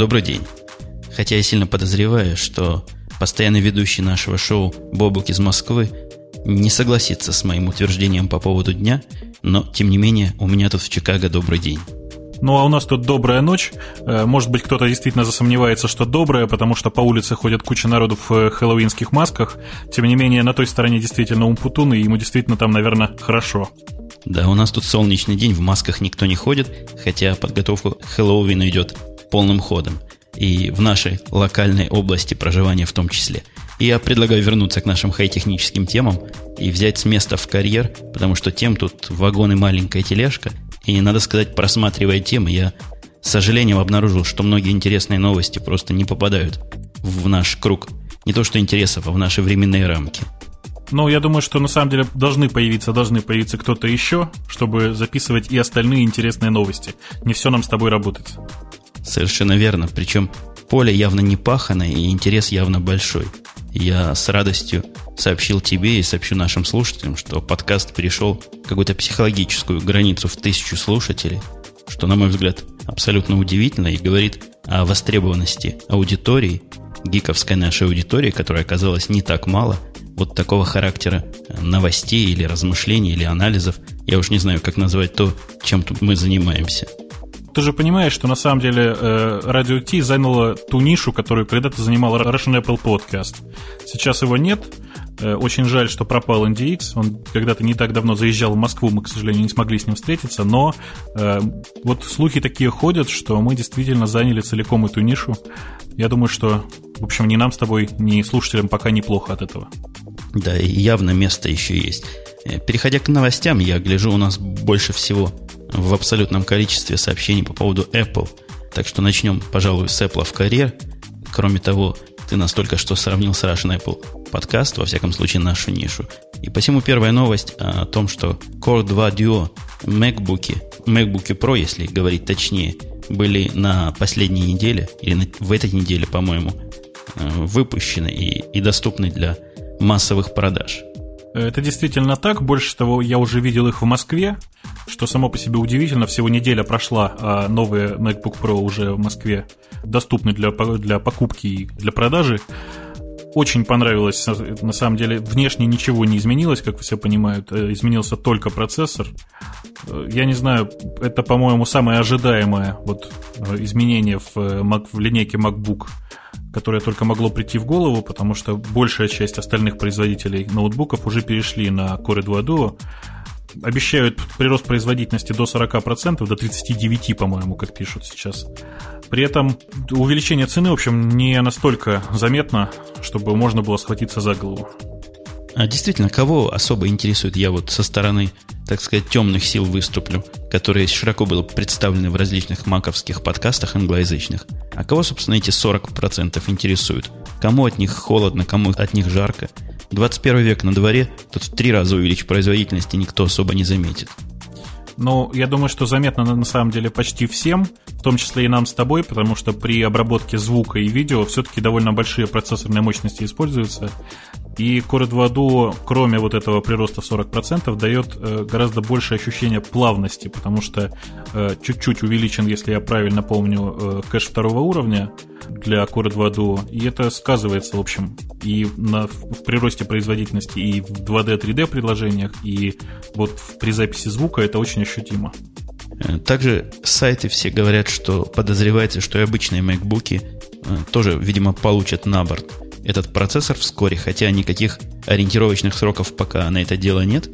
Добрый день. Хотя я сильно подозреваю, что постоянный ведущий нашего шоу Бобук из Москвы не согласится с моим утверждением по поводу дня, но, тем не менее, у меня тут в Чикаго добрый день. Ну, а у нас тут добрая ночь. Э, может быть, кто-то действительно засомневается, что добрая, потому что по улице ходят куча народу в э, хэллоуинских масках. Тем не менее, на той стороне действительно умпутун, и ему действительно там, наверное, хорошо. Да, у нас тут солнечный день, в масках никто не ходит, хотя подготовка к Хэллоуину идет полным ходом. И в нашей локальной области проживания в том числе. И я предлагаю вернуться к нашим хай-техническим темам и взять с места в карьер, потому что тем тут вагон и маленькая тележка. И, надо сказать, просматривая темы, я с сожалением обнаружил, что многие интересные новости просто не попадают в наш круг. Не то что интересов, а в наши временные рамки. Ну, я думаю, что на самом деле должны появиться, должны появиться кто-то еще, чтобы записывать и остальные интересные новости. Не все нам с тобой работать. Совершенно верно. Причем поле явно не пахано, и интерес явно большой. Я с радостью сообщил тебе и сообщу нашим слушателям, что подкаст перешел какую-то психологическую границу в тысячу слушателей, что, на мой взгляд, абсолютно удивительно и говорит о востребованности аудитории, гиковской нашей аудитории, которая оказалась не так мало – вот такого характера новостей или размышлений или анализов. Я уж не знаю, как назвать то, чем мы занимаемся. Ты же понимаешь, что на самом деле э, T заняло ту нишу, которую когда-то занимал Russian Apple Podcast. Сейчас его нет. Э, очень жаль, что пропал NDX. Он когда-то не так давно заезжал в Москву, мы, к сожалению, не смогли с ним встретиться. Но э, вот слухи такие ходят, что мы действительно заняли целиком эту нишу. Я думаю, что, в общем, ни нам с тобой, ни слушателям пока неплохо от этого. Да, явно место еще есть. Э, переходя к новостям, я гляжу, у нас больше всего в абсолютном количестве сообщений по поводу Apple. Так что начнем, пожалуй, с Apple в карьер. Кроме того, ты настолько что сравнил с Russian Apple подкаст, во всяком случае, нашу нишу. И посему первая новость о том, что Core 2 Duo MacBook, MacBook Pro, если говорить точнее, были на последней неделе, или на, в этой неделе, по-моему, э, выпущены и, и доступны для массовых продаж. Это действительно так. Больше того, я уже видел их в Москве, что само по себе удивительно. Всего неделя прошла, а новые MacBook Pro уже в Москве доступны для, для покупки и для продажи. Очень понравилось, на самом деле, внешне ничего не изменилось, как все понимают, э, изменился только процессор. Э, я не знаю, это, по-моему, самое ожидаемое вот, э, изменение в, в линейке MacBook которое только могло прийти в голову, потому что большая часть остальных производителей ноутбуков уже перешли на Core 2 Duo. Обещают прирост производительности до 40%, до 39%, по-моему, как пишут сейчас. При этом увеличение цены, в общем, не настолько заметно, чтобы можно было схватиться за голову. А действительно, кого особо интересует, я вот со стороны, так сказать, темных сил выступлю, которые широко были представлены в различных маковских подкастах англоязычных. А кого, собственно, эти 40% интересуют? Кому от них холодно, кому от них жарко? 21 век на дворе, тут в три раза увеличить производительность, и никто особо не заметит. Ну, я думаю, что заметно на самом деле почти всем, в том числе и нам с тобой, потому что при обработке звука и видео все-таки довольно большие процессорные мощности используются. И Core 2 Duo, кроме вот этого прироста в 40%, дает э, гораздо больше ощущения плавности, потому что э, чуть-чуть увеличен, если я правильно помню, э, кэш второго уровня для Core 2 Duo. И это сказывается, в общем, и на, в приросте производительности, и в 2D, 3D предложениях, и вот при записи звука это очень ощутимо. Также сайты все говорят, что подозревается, что и обычные MacBook тоже, видимо, получат на борт этот процессор вскоре, хотя никаких ориентировочных сроков пока на это дело нет,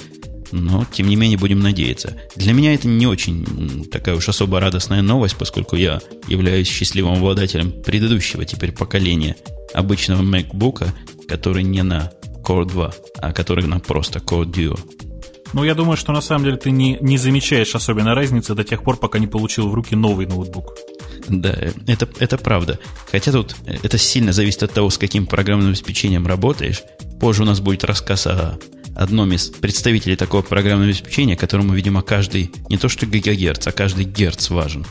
но, тем не менее, будем надеяться. Для меня это не очень такая уж особо радостная новость, поскольку я являюсь счастливым обладателем предыдущего теперь поколения обычного MacBook, который не на Core 2, а который на просто Core Duo. Ну, я думаю, что на самом деле ты не, не замечаешь особенно разницы до тех пор, пока не получил в руки новый ноутбук. Да, это, это правда. Хотя тут это сильно зависит от того, с каким программным обеспечением работаешь. Позже у нас будет рассказ о одном из представителей такого программного обеспечения, которому, видимо, каждый, не то что гигагерц, а каждый герц важен.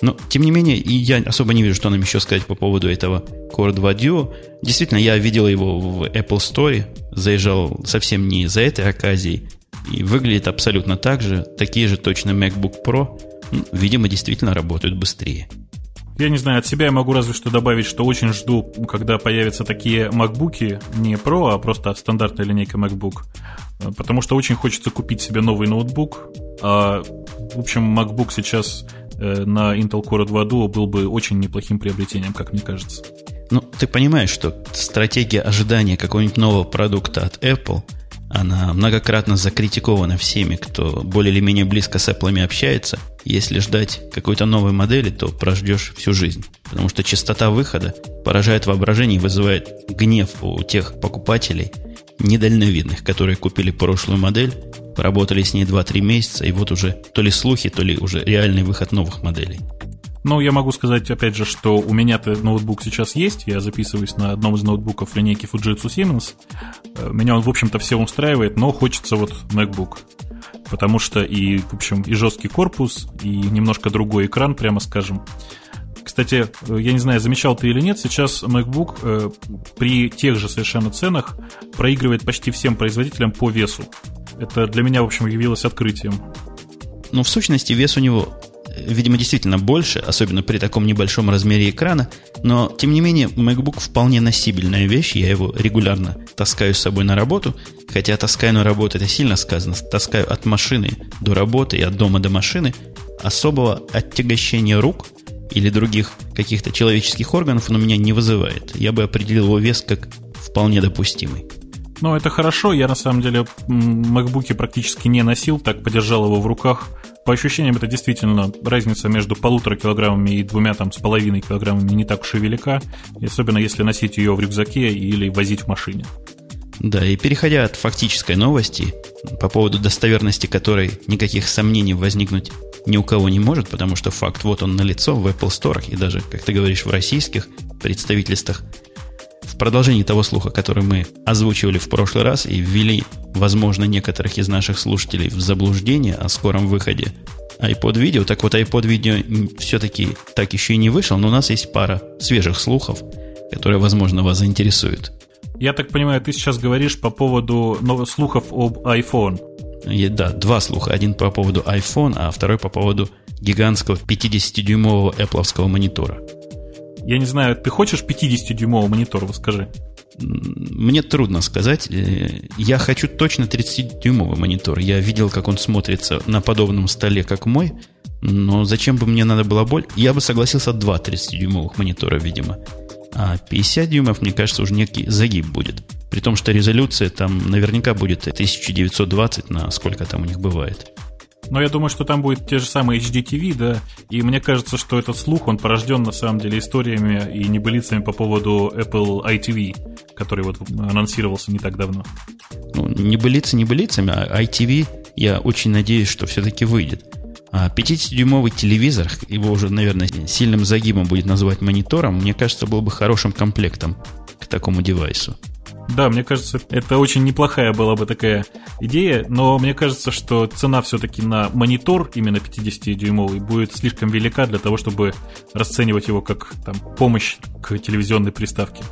Но, тем не менее, и я особо не вижу, что нам еще сказать по поводу этого Core 2 Duo. Действительно, я видел его в Apple Store, заезжал совсем не за этой оказией, и выглядит абсолютно так же, такие же точно MacBook Pro, видимо, действительно работают быстрее. Я не знаю, от себя я могу разве что добавить, что очень жду, когда появятся такие MacBook, не Pro, а просто стандартная линейка MacBook. Потому что очень хочется купить себе новый ноутбук. А, в общем, MacBook сейчас э, на Intel Core 2 Duo был бы очень неплохим приобретением, как мне кажется. Ну, ты понимаешь, что стратегия ожидания какого-нибудь нового продукта от Apple, она многократно закритикована всеми, кто более или менее близко с Apple общается. Если ждать какой-то новой модели, то прождешь всю жизнь. Потому что частота выхода поражает воображение и вызывает гнев у тех покупателей, недальновидных, которые купили прошлую модель, поработали с ней 2-3 месяца, и вот уже то ли слухи, то ли уже реальный выход новых моделей. Ну, я могу сказать, опять же, что у меня-то ноутбук сейчас есть. Я записываюсь на одном из ноутбуков линейки Fujitsu Siemens. Э, меня он, в общем-то, все устраивает, но хочется вот MacBook. Потому что и, в общем, и жесткий корпус, и немножко другой экран, прямо скажем. Кстати, э, я не знаю, замечал ты или нет, сейчас MacBook э, при тех же совершенно ценах проигрывает почти всем производителям по весу. Это для меня, в общем, явилось открытием. Ну, в сущности, вес у него видимо, действительно больше, особенно при таком небольшом размере экрана, но, тем не менее, MacBook вполне носибельная вещь, я его регулярно таскаю с собой на работу, хотя таскаю на работу, это сильно сказано, таскаю от машины до работы и от дома до машины, особого оттягощения рук или других каких-то человеческих органов он у меня не вызывает. Я бы определил его вес как вполне допустимый. Ну, это хорошо. Я, на самом деле, MacBook практически не носил, так подержал его в руках по ощущениям, это действительно разница между полутора килограммами и двумя там с половиной килограммами не так уж и велика, особенно если носить ее в рюкзаке или возить в машине. Да, и переходя от фактической новости, по поводу достоверности которой никаких сомнений возникнуть ни у кого не может, потому что факт вот он налицо в Apple Store и даже, как ты говоришь, в российских представительствах. Продолжении того слуха, который мы озвучивали в прошлый раз и ввели возможно, некоторых из наших слушателей в заблуждение о скором выходе iPod видео. Так вот, iPod видео все-таки так еще и не вышел, но у нас есть пара свежих слухов, которые, возможно, вас заинтересуют. Я так понимаю, ты сейчас говоришь по поводу новых слухов об iPhone. И, да, два слуха. Один по поводу iPhone, а второй по поводу гигантского 50-дюймового Apple монитора. Я не знаю, ты хочешь 50-дюймовый монитор, вот скажи. Мне трудно сказать. Э, я хочу точно 30-дюймовый монитор. Я видел, как он смотрится на подобном столе, как мой. Но зачем бы мне надо было боль? Я бы согласился два 30-дюймовых монитора, видимо. А 50 дюймов, мне кажется, уже некий загиб будет. При том, что резолюция там наверняка будет 1920 на сколько там у них бывает. Но я думаю, что там будет те же самые HDTV, да, и мне кажется, что этот слух, он порожден на самом деле историями и небылицами по поводу Apple iTV, который вот анонсировался не так давно. Ну, небылицы небылицами, а iTV, я очень надеюсь, что все-таки выйдет. А 50-дюймовый телевизор, его уже, наверное, сильным загибом будет называть монитором, мне кажется, был бы хорошим комплектом к такому девайсу. Да, мне кажется, это очень неплохая была бы такая идея, но мне кажется, что цена все-таки на монитор, именно 50-дюймовый, будет слишком велика для того, чтобы расценивать его как там, помощь к телевизионной приставке.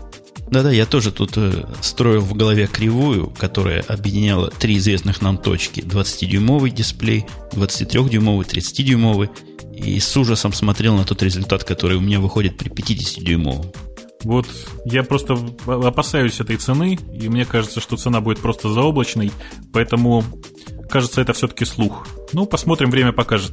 Да-да, я тоже тут э, строил в голове кривую, которая объединяла три известных нам точки. 20-дюймовый дисплей, 23-дюймовый, 30-дюймовый. И с ужасом смотрел на тот результат, который у меня выходит при 50-дюймовом. Вот я просто опасаюсь этой цены, и мне кажется, что цена будет просто заоблачной, поэтому кажется, это все-таки слух. Ну, посмотрим, время покажет.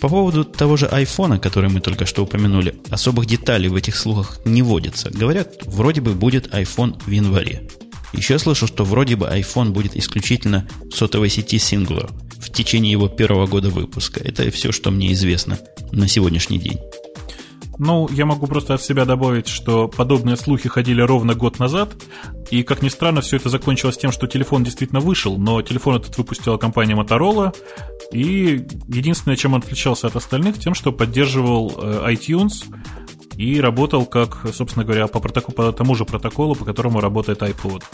По поводу того же айфона, который мы только что упомянули, особых деталей в этих слухах не водится. Говорят, вроде бы будет iPhone в январе. Еще слышу, что вроде бы iPhone будет исключительно в сотовой сети Singular в течение его первого года выпуска. Это все, что мне известно на сегодняшний день. Ну, я могу просто от себя добавить, что подобные слухи ходили ровно год назад, и, как ни странно, все это закончилось тем, что телефон действительно вышел, но телефон этот выпустила компания Motorola, и единственное, чем он отличался от остальных, тем, что поддерживал э, iTunes и работал как, собственно говоря, по, протоколу, по тому же протоколу, по которому работает iPod.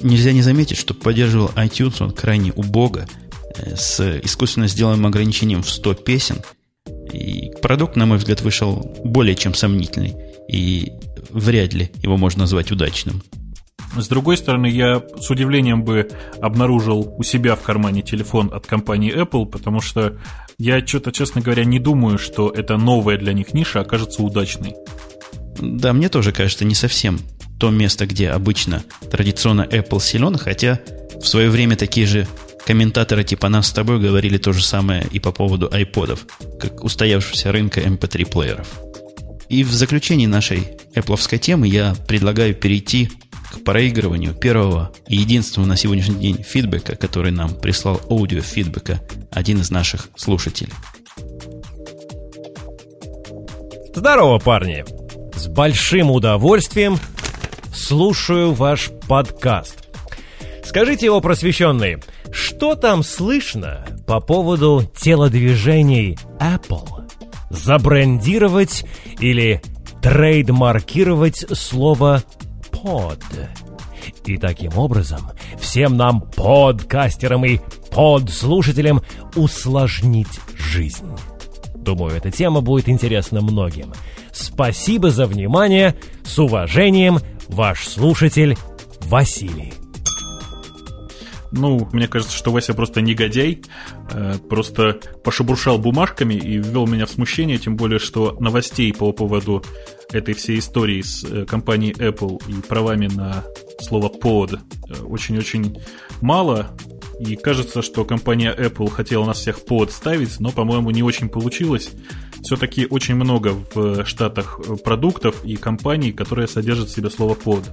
Нельзя не заметить, что поддерживал iTunes он крайне убого, э, с искусственно сделанным ограничением в 100 песен – и продукт, на мой взгляд, вышел более чем сомнительный. И вряд ли его можно назвать удачным. С другой стороны, я с удивлением бы обнаружил у себя в кармане телефон от компании Apple, потому что я что-то, честно говоря, не думаю, что эта новая для них ниша окажется удачной. Да, мне тоже кажется, не совсем то место, где обычно традиционно Apple силен, хотя в свое время такие же комментаторы типа нас с тобой говорили то же самое и по поводу айподов, как устоявшегося рынка MP3-плееров. И в заключении нашей Apple темы я предлагаю перейти к проигрыванию первого и единственного на сегодняшний день фидбэка, который нам прислал аудио фидбэка один из наших слушателей. Здорово, парни! С большим удовольствием слушаю ваш подкаст. Скажите его просвещенный, что там слышно по поводу телодвижений Apple? Забрендировать или трейдмаркировать слово «под». И таким образом всем нам, подкастерам и подслушателям, усложнить жизнь. Думаю, эта тема будет интересна многим. Спасибо за внимание. С уважением, ваш слушатель Василий. Ну, мне кажется, что Вася просто негодяй, э, просто пошебуршал бумажками и ввел меня в смущение, тем более, что новостей по поводу этой всей истории с э, компанией Apple и правами на слово под э, очень-очень мало. И кажется, что компания Apple хотела нас всех подставить, но, по-моему, не очень получилось. Все-таки очень много в Штатах продуктов и компаний, которые содержат в себе слово под.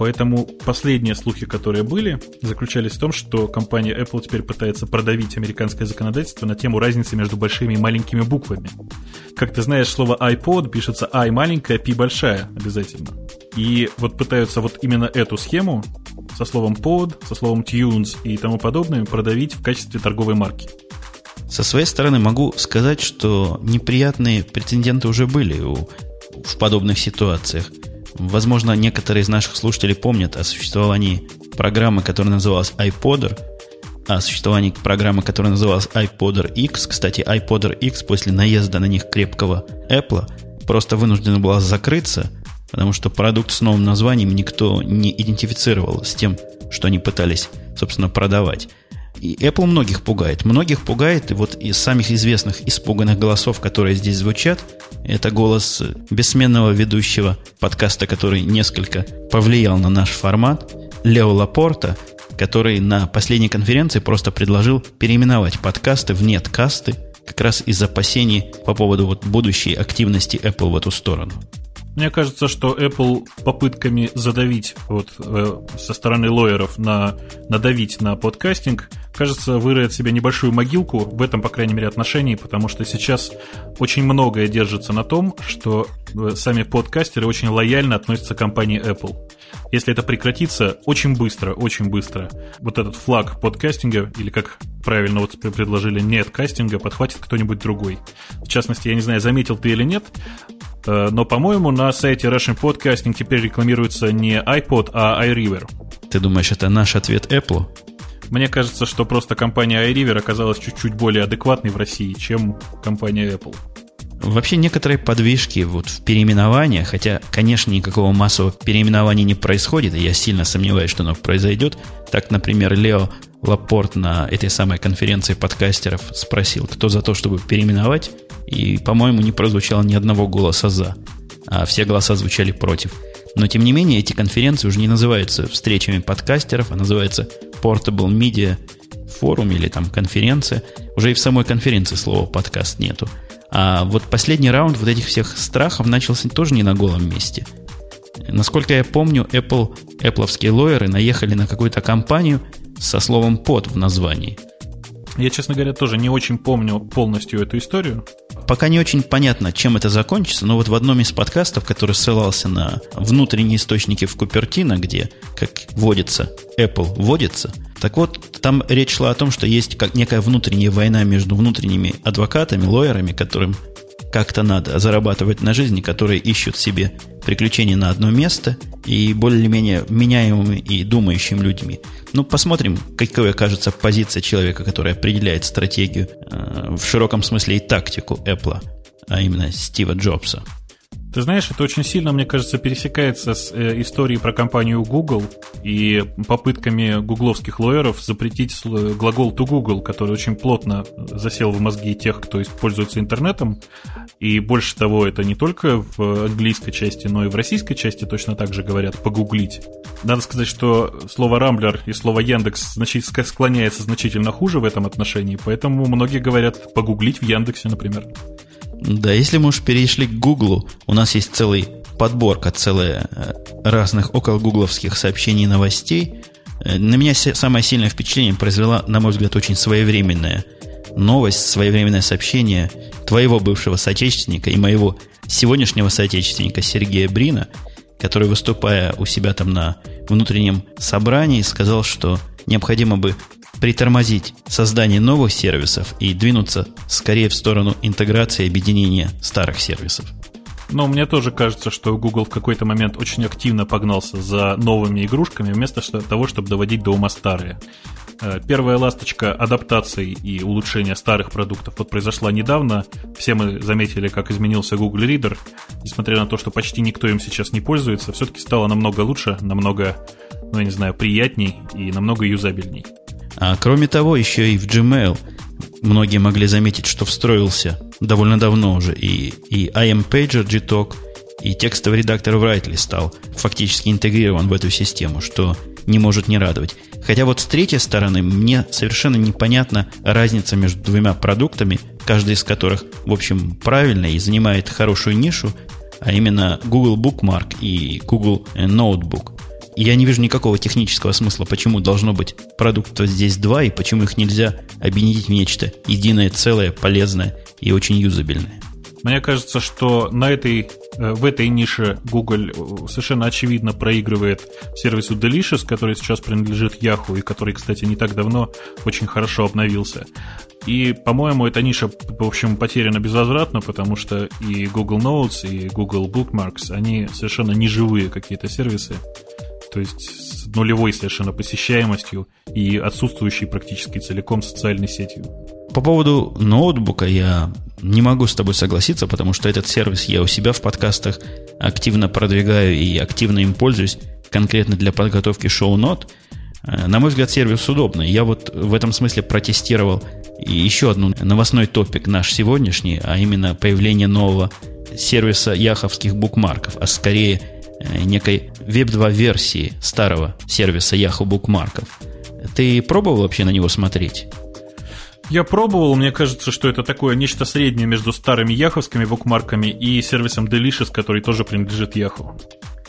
Поэтому последние слухи, которые были, заключались в том, что компания Apple теперь пытается продавить американское законодательство на тему разницы между большими и маленькими буквами. Как ты знаешь, слово iPod пишется i маленькая, p большая обязательно. И вот пытаются вот именно эту схему со словом pod, со словом tunes и тому подобное продавить в качестве торговой марки. Со своей стороны могу сказать, что неприятные прецеденты уже были у, в подобных ситуациях. Возможно, некоторые из наших слушателей помнят о существовании программы, которая называлась iPodder, о существовании программы, которая называлась iPodder X. Кстати, iPodder X после наезда на них крепкого Apple просто вынуждена была закрыться, потому что продукт с новым названием никто не идентифицировал с тем, что они пытались, собственно, продавать. И Apple многих пугает. Многих пугает, и вот из самых известных испуганных голосов, которые здесь звучат, это голос бессменного ведущего подкаста, который несколько повлиял на наш формат, Лео Лапорта, который на последней конференции просто предложил переименовать подкасты в неткасты, как раз из опасений по поводу вот будущей активности Apple в эту сторону. Мне кажется, что Apple попытками задавить вот, э, со стороны лоеров на надавить на подкастинг, кажется, выроет себе небольшую могилку в этом, по крайней мере, отношении, потому что сейчас очень многое держится на том, что э, сами подкастеры очень лояльно относятся к компании Apple. Если это прекратится, очень быстро, очень быстро, вот этот флаг подкастинга, или как правильно вот предложили, нет кастинга, подхватит кто-нибудь другой. В частности, я не знаю, заметил ты или нет, но, по-моему, на сайте Russian Podcasting теперь рекламируется не iPod, а iRiver. Ты думаешь, это наш ответ Apple? Мне кажется, что просто компания iRiver оказалась чуть-чуть более адекватной в России, чем компания Apple. Вообще некоторые подвижки вот в переименовании, хотя, конечно, никакого массового переименования не происходит, и я сильно сомневаюсь, что оно произойдет. Так, например, Лео Лапорт на этой самой конференции подкастеров спросил, кто за то, чтобы переименовать, и, по-моему, не прозвучало ни одного голоса «за», а все голоса звучали против. Но, тем не менее, эти конференции уже не называются встречами подкастеров, а называются Portable Media Forum или там конференция. Уже и в самой конференции слова подкаст нету. А вот последний раунд вот этих всех страхов начался тоже не на голом месте. Насколько я помню, Apple, Apple'овские лоеры наехали на какую-то компанию со словом «под» в названии – я, честно говоря, тоже не очень помню полностью эту историю. Пока не очень понятно, чем это закончится, но вот в одном из подкастов, который ссылался на внутренние источники в Купертино, где, как водится, Apple водится, так вот, там речь шла о том, что есть как некая внутренняя война между внутренними адвокатами, лоерами, которым как-то надо зарабатывать на жизни, которые ищут себе приключения на одно место и более-менее меняемыми и думающими людьми. Ну, посмотрим, какой окажется позиция человека, который определяет стратегию э, в широком смысле и тактику Apple, а именно Стива Джобса. Ты знаешь, это очень сильно, мне кажется, пересекается с э, историей про компанию Google и попытками гугловских лоеров запретить глагол to Google, который очень плотно засел в мозги тех, кто пользуется интернетом. И больше того, это не только в английской части, но и в российской части точно так же говорят «погуглить». Надо сказать, что слово «рамблер» и слово «Яндекс» склоняется значительно хуже в этом отношении, поэтому многие говорят «погуглить» в Яндексе, например. Да, если мы уж перешли к Гуглу, у нас есть целый подборка, целая э, разных около гугловских сообщений и новостей. Э, на меня самое сильное впечатление произвела, на мой взгляд, очень своевременная новость, своевременное сообщение твоего бывшего соотечественника и моего сегодняшнего соотечественника Сергея Брина, который, выступая у себя там на внутреннем собрании, сказал, что необходимо бы притормозить создание новых сервисов и двинуться скорее в сторону интеграции и объединения старых сервисов. Но мне тоже кажется, что Google в какой-то момент очень активно погнался за новыми игрушками, вместо того, чтобы доводить до ума старые. Э, первая ласточка адаптации и улучшения старых продуктов вот произошла недавно. Все мы заметили, как изменился Google Reader. Несмотря на то, что почти никто им сейчас не пользуется, все-таки стало намного лучше, намного, ну я не знаю, приятней и намного юзабельней. А кроме того, еще и в Gmail многие могли заметить, что встроился довольно давно уже и, и IM Pager Gtalk, и текстовый редактор Writely стал фактически интегрирован в эту систему, что не может не радовать. Хотя вот с третьей стороны мне совершенно непонятна разница между двумя продуктами, каждый из которых, в общем, правильный и занимает хорошую нишу, а именно Google Bookmark и Google Notebook я не вижу никакого технического смысла, почему должно быть продуктов здесь два, и почему их нельзя объединить в нечто единое, целое, полезное и очень юзабельное. Мне кажется, что на этой, э, в этой нише Google э, совершенно очевидно проигрывает сервису Delicious, который сейчас принадлежит Yahoo и который, кстати, не так давно очень хорошо обновился. И, по-моему, эта ниша, в общем, потеряна безвозвратно, потому что и Google Notes, и Google Bookmarks, они совершенно неживые какие-то сервисы то есть с нулевой совершенно посещаемостью и отсутствующей практически целиком социальной сетью. По поводу ноутбука я не могу с тобой согласиться, потому что этот сервис я у себя в подкастах активно продвигаю и активно им пользуюсь, конкретно для подготовки шоу-нот. Э, на мой взгляд, сервис удобный. Я вот в этом смысле протестировал еще одну новостной топик наш сегодняшний, а именно появление нового сервиса яховских букмарков, а скорее некой Web2 версии старого сервиса Yahoo букмарков. Ты пробовал вообще на него смотреть? Я пробовал, мне кажется, что это такое нечто среднее между старыми яховскими букмарками и сервисом Delicious, который тоже принадлежит Yahoo.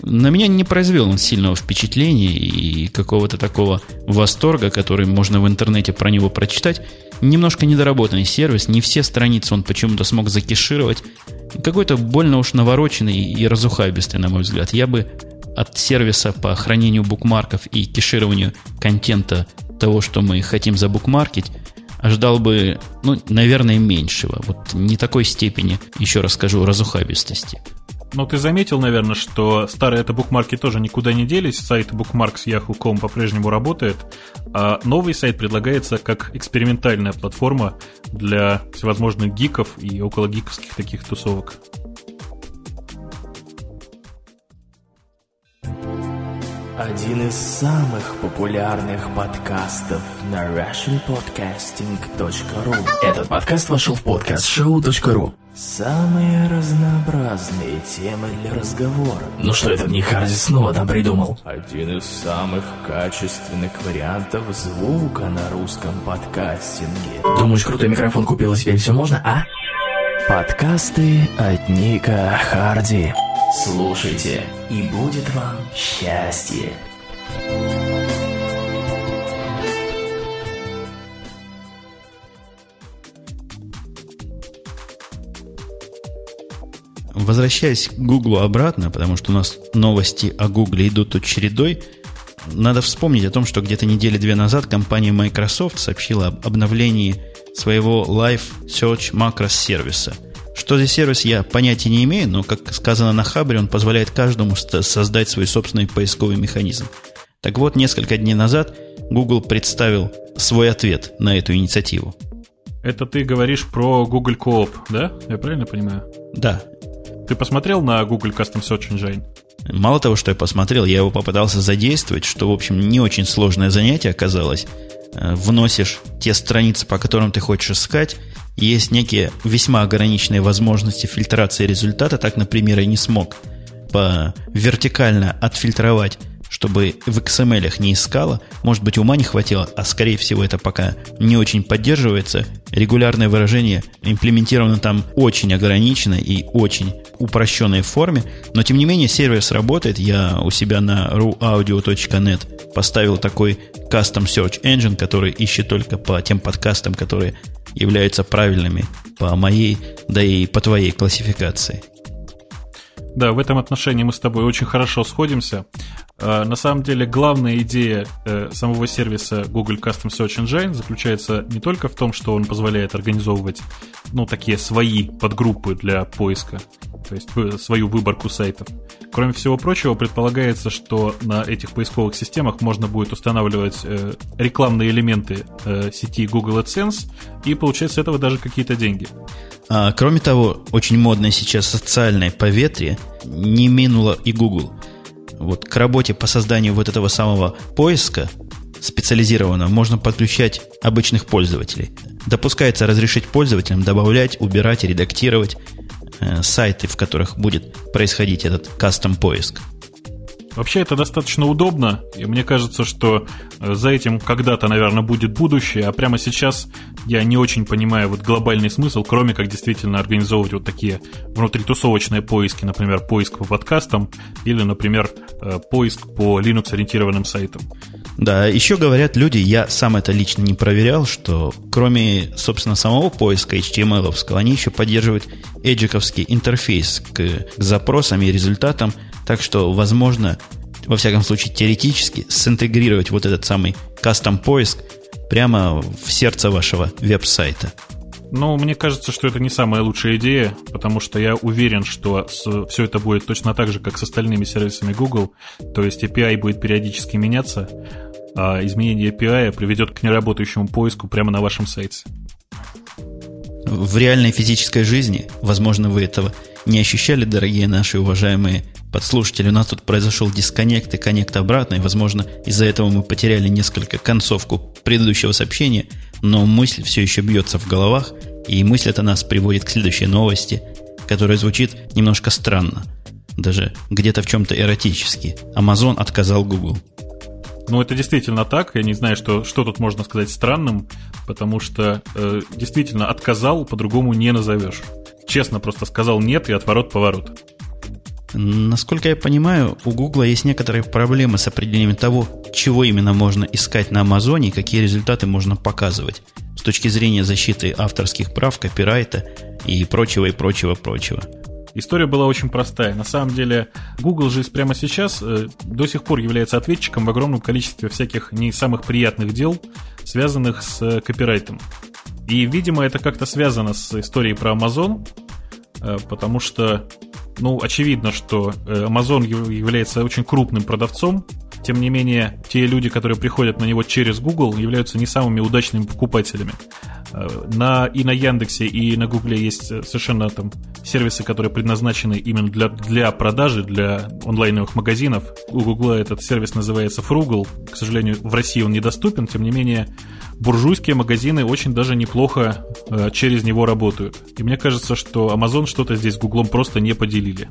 На меня не произвел он сильного впечатления и какого-то такого восторга, который можно в интернете про него прочитать. Немножко недоработанный сервис, не все страницы он почему-то смог закешировать. Какой-то больно уж навороченный и разухабистый, на мой взгляд. Я бы от сервиса по хранению букмарков и кешированию контента того, что мы хотим забукмаркить, ожидал бы, ну, наверное, меньшего. Вот не такой степени, еще раз скажу, разухабистости. Ну, ты заметил, наверное, что старые это букмарки тоже никуда не делись. Сайт Bookmarks Yahoo.com по-прежнему работает. А новый сайт предлагается как экспериментальная платформа для всевозможных гиков и около гиковских таких тусовок. Один из самых популярных подкастов на russianpodcasting.ru Этот подкаст вошел в подкаст show.ru Самые разнообразные темы для разговора. Ну что это не Харди снова там придумал? Один из самых качественных вариантов звука на русском подкастинге. Думаешь, крутой микрофон купил и теперь все можно, а? Подкасты от Ника Харди. Слушайте, и будет вам счастье. Возвращаясь к Гуглу обратно, потому что у нас новости о Гугле идут тут чередой, надо вспомнить о том, что где-то недели две назад компания Microsoft сообщила об обновлении своего Live Search Macros сервиса. Что за сервис, я понятия не имею, но, как сказано на Хабре, он позволяет каждому создать свой собственный поисковый механизм. Так вот, несколько дней назад Google представил свой ответ на эту инициативу. Это ты говоришь про Google Coop, да? Я правильно понимаю? Да, Ты посмотрел на Google Custom Search Engine? Мало того, что я посмотрел, я его попытался задействовать, что, в общем, не очень сложное занятие оказалось. Э, вносишь те страницы, по которым ты хочешь искать, есть некие весьма ограниченные возможности фильтрации результата. Так, например, я не смог по вертикально отфильтровать чтобы в XML не искала. Может быть, ума не хватило, а скорее всего это пока не очень поддерживается. Регулярное выражение имплементировано там очень ограниченно и очень упрощенной форме. Но, тем не менее, сервис работает. Я у себя на ruaudio.net поставил такой custom search engine, который ищет только по тем подкастам, которые являются правильными по моей, да и по твоей классификации. Да, в этом отношении мы с тобой очень хорошо сходимся. А, на самом деле, главная идея э, самого сервиса Google Custom Search Engine заключается не только в том, что он позволяет организовывать ну, такие свои подгруппы для поиска, то есть свою выборку сайтов. Кроме всего прочего, предполагается, что на этих поисковых системах можно будет устанавливать э, рекламные элементы э, сети Google AdSense и получать с этого даже какие-то деньги. А, кроме того, очень модное сейчас социальное поветрие не минуло и Google. Вот к работе по созданию вот этого самого поиска специализированного можно подключать обычных пользователей. Допускается разрешить пользователям добавлять, убирать, редактировать э, сайты, в которых будет происходить этот кастом поиск. Вообще это достаточно удобно, и мне кажется, что э, за этим когда-то, наверное, будет будущее, а прямо сейчас я не очень понимаю вот глобальный смысл, кроме как действительно организовывать вот такие внутритусовочные поиски, например, поиск по подкастам или, например, э, поиск по Linux-ориентированным сайтам. Да, еще говорят люди, я сам это лично не проверял, что кроме, собственно, самого поиска HTML, они еще поддерживают эджиковский интерфейс к, к запросам и результатам, так что, возможно, во всяком случае, теоретически синтегрировать вот этот самый кастом поиск прямо в сердце вашего веб-сайта. Ну, мне кажется, что это не самая лучшая идея, потому что я уверен, что с, все это будет точно так же, как с остальными сервисами Google. То есть API будет периодически меняться, а изменение API приведет к неработающему поиску прямо на вашем сайте. В реальной физической жизни, возможно, вы этого не ощущали, дорогие наши уважаемые подслушатели, у нас тут произошел дисконнект и коннект обратно, и, возможно, из-за этого мы потеряли несколько концовку предыдущего сообщения, но мысль все еще бьется в головах, и мысль эта нас приводит к следующей новости, которая звучит немножко странно, даже где-то в чем-то эротически. Amazon отказал Google. Ну, это действительно так. Я не знаю, что, что тут можно сказать странным, потому что э, действительно отказал, по-другому не назовешь. Честно просто сказал нет и отворот-поворот. Насколько я понимаю, у Гугла есть некоторые проблемы с определением того, чего именно можно искать на Амазоне и какие результаты можно показывать с точки зрения защиты авторских прав, копирайта и прочего, и прочего, прочего. История была очень простая. На самом деле, Google же прямо сейчас э, до сих пор является ответчиком в огромном количестве всяких не самых приятных дел, связанных с э, копирайтом. И, видимо, это как-то связано с историей про Amazon, э, потому что ну, очевидно, что э, Amazon является очень крупным продавцом. Тем не менее, те люди, которые приходят на него через Google, являются не самыми удачными покупателями. Э, на, и на Яндексе, и на Гугле есть э, совершенно там сервисы, которые предназначены именно для, для продажи, для онлайновых магазинов. У Гугла этот сервис называется Froogle. К сожалению, в России он недоступен. Тем не менее, буржуйские магазины очень даже неплохо э, через него работают. И мне кажется, что Amazon что-то здесь с Гуглом просто не поделили.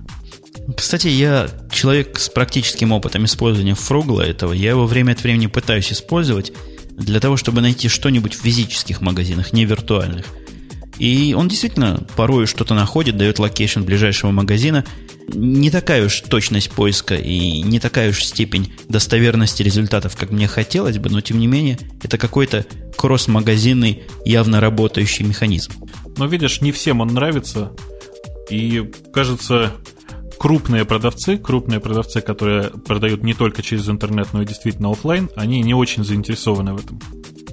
Кстати, я человек с практическим опытом использования Froogle этого. Я его время от времени пытаюсь использовать для того, чтобы найти что-нибудь в физических магазинах, не виртуальных. И он действительно порой что-то находит, дает location ближайшего магазина. Не такая уж точность поиска и не такая уж степень достоверности результатов, как мне хотелось бы, но тем не менее это какой-то кросс-магазинный, явно работающий механизм. Но видишь, не всем он нравится. И кажется, крупные продавцы, крупные продавцы, которые продают не только через интернет, но и действительно офлайн, они не очень заинтересованы в этом.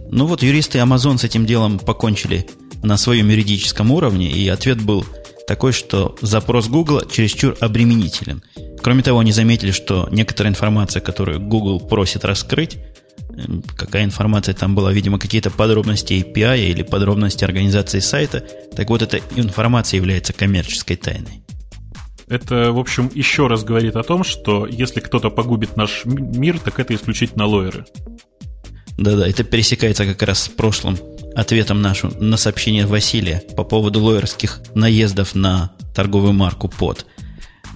Ну вот юристы Amazon с этим делом покончили на своем юридическом уровне, и ответ был такой, что запрос Google чересчур обременителен. Кроме того, они заметили, что некоторая информация, которую Google просит раскрыть, эм, какая информация там была, видимо, какие-то подробности API или подробности организации сайта, так вот эта информация является коммерческой тайной. Это, в общем, еще раз говорит о том, что если кто-то погубит наш мир, так это исключительно лоеры. Да-да, это пересекается как раз с прошлым ответом нашу на сообщение Василия по поводу лоерских наездов на торговую марку под.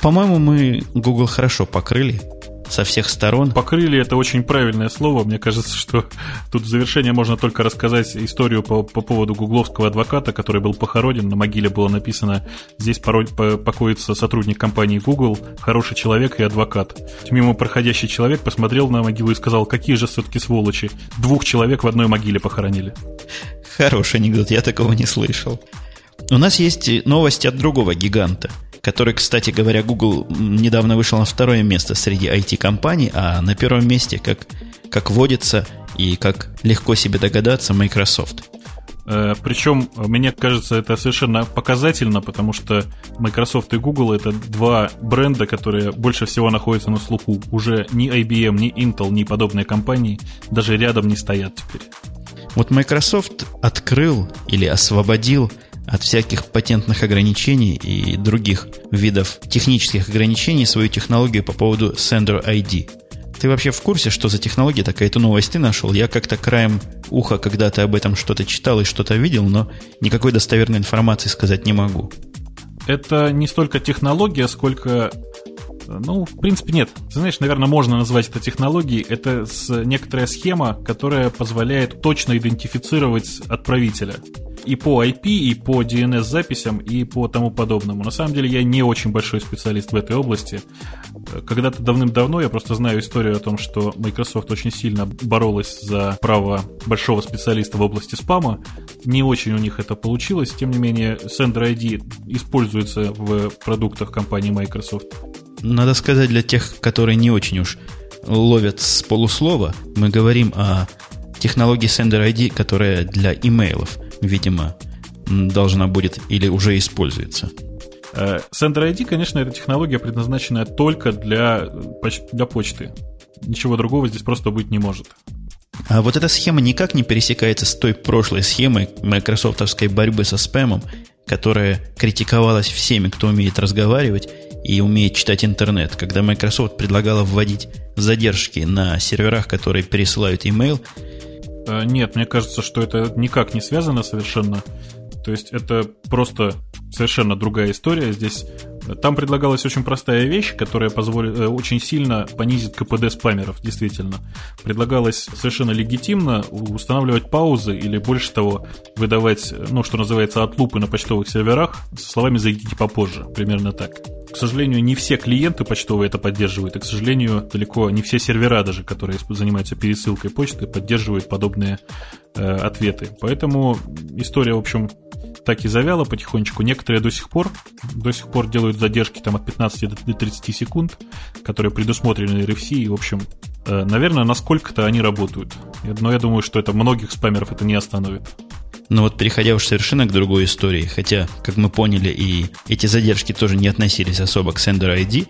По-моему, мы Google хорошо покрыли со всех сторон. Покрыли это очень правильное слово. Мне кажется, что тут в завершение можно только рассказать историю по, по поводу гугловского адвоката, который был похоронен. На могиле было написано «Здесь порой покоится сотрудник компании Google, хороший человек и адвокат». Мимо проходящий человек посмотрел на могилу и сказал «Какие же все-таки сволочи! Двух человек в одной могиле похоронили». Хороший анекдот, я такого не слышал. У нас есть новости от другого гиганта – который, кстати говоря, Google недавно вышел на второе место среди IT-компаний, а на первом месте, как, как водится и как легко себе догадаться, Microsoft. Э, Причем, мне кажется, это совершенно показательно, потому что Microsoft и Google это два бренда, которые больше всего находятся на слуху. Уже ни IBM, ни Intel, ни подобные компании даже рядом не стоят теперь. Вот Microsoft открыл или освободил от всяких патентных ограничений и других видов технических ограничений свою технологию по поводу Sender ID. Ты вообще в курсе, что за технология такая? Эту новость ты нашел? Я как-то краем уха когда-то об этом что-то читал и что-то видел, но никакой достоверной информации сказать не могу. Это не столько технология, сколько ну, в принципе, нет. Ты знаешь, наверное, можно назвать это технологией. Это некоторая схема, которая позволяет точно идентифицировать отправителя и по IP, и по DNS-записям, и по тому подобному. На самом деле я не очень большой специалист в этой области. Когда-то давным-давно я просто знаю историю о том, что Microsoft очень сильно боролась за право большого специалиста в области спама. Не очень у них это получилось. Тем не менее, Sender ID используется в продуктах компании Microsoft. Надо сказать для тех, которые не очень уж ловят с полуслова, мы говорим о технологии Sender ID, которая для имейлов – видимо, должна будет или уже используется. Э, Sender ID, конечно, эта технология предназначенная только для, для почты. Ничего другого здесь просто быть не может. А вот эта схема никак не пересекается с той прошлой схемой майкрософтовской борьбы со спамом, которая критиковалась всеми, кто умеет разговаривать и умеет читать интернет, когда Microsoft предлагала вводить задержки на серверах, которые пересылают email, Э, нет, мне кажется, что это никак не связано совершенно. То есть это просто совершенно другая история. Здесь э, там предлагалась очень простая вещь, которая позволит э, очень сильно понизит КПД спамеров, действительно. Предлагалось совершенно легитимно устанавливать паузы или больше того выдавать, ну, что называется, отлупы на почтовых серверах со словами «зайдите попозже», примерно так. К сожалению, не все клиенты почтовые это поддерживают, и, к сожалению, далеко не все сервера даже, которые занимаются пересылкой почты, поддерживают подобные э, ответы. Поэтому история, в общем, так и завяла потихонечку. Некоторые до сих пор, до сих пор делают задержки там от 15 до 30 секунд, которые предусмотрены RFC, и, в общем, э, наверное, насколько-то они работают. Но я думаю, что это многих спамеров это не остановит. Но вот переходя уж совершенно к другой истории, хотя, как мы поняли, и эти задержки тоже не относились особо к Sender ID,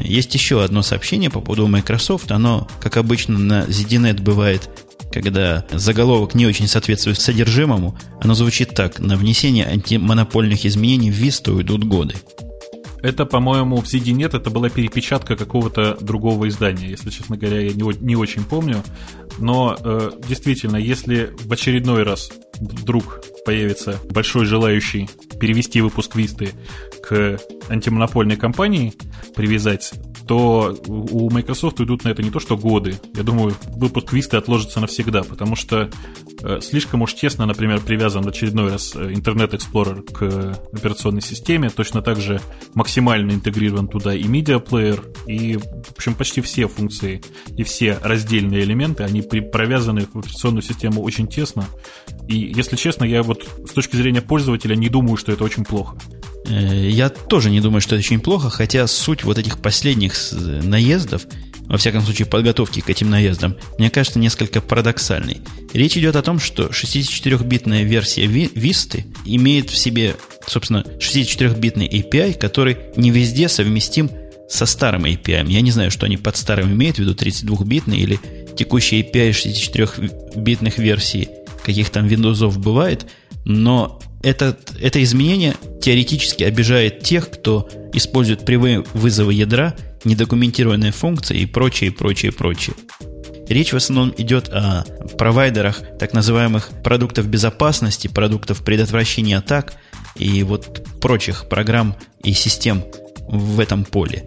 есть еще одно сообщение по поводу Microsoft. Оно, как обычно, на ZDNet бывает, когда заголовок не очень соответствует содержимому, оно звучит так. На внесение антимонопольных изменений в ВИСТу уйдут годы. Это, по-моему, в ZDNet это была перепечатка какого-то другого издания, если, честно говоря, я не, не очень помню. Но э, действительно, если в очередной раз вдруг появится большой желающий перевести выпуск Висты к антимонопольной компании, привязать, то у Microsoft идут на это не то что годы. Я думаю, выпуск Висты отложится навсегда, потому что э, слишком уж тесно, например, привязан в очередной раз Internet Explorer к операционной системе, точно так же максимально интегрирован туда и Media Player, и, в общем, почти все функции и все раздельные элементы, они провязаны в операционную систему очень тесно. И, если честно, я вот с точки зрения пользователя не думаю, что это очень плохо. Э, я тоже не думаю, что это очень плохо, хотя суть вот этих последних наездов, во всяком случае подготовки к этим наездам, мне кажется несколько парадоксальной. Речь идет о том, что 64-битная версия Vista имеет в себе, собственно, 64-битный API, который не везде совместим со старым API. Я не знаю, что они под старым имеют в виду, 32-битный или текущий API 64-битных версий, каких там Windows бывает, но это, это изменение теоретически обижает тех, кто используют прямые вызовы ядра, недокументированные функции и прочее, прочее, прочее. Речь в основном идет о провайдерах так называемых продуктов безопасности, продуктов предотвращения атак и вот прочих программ и систем в этом поле.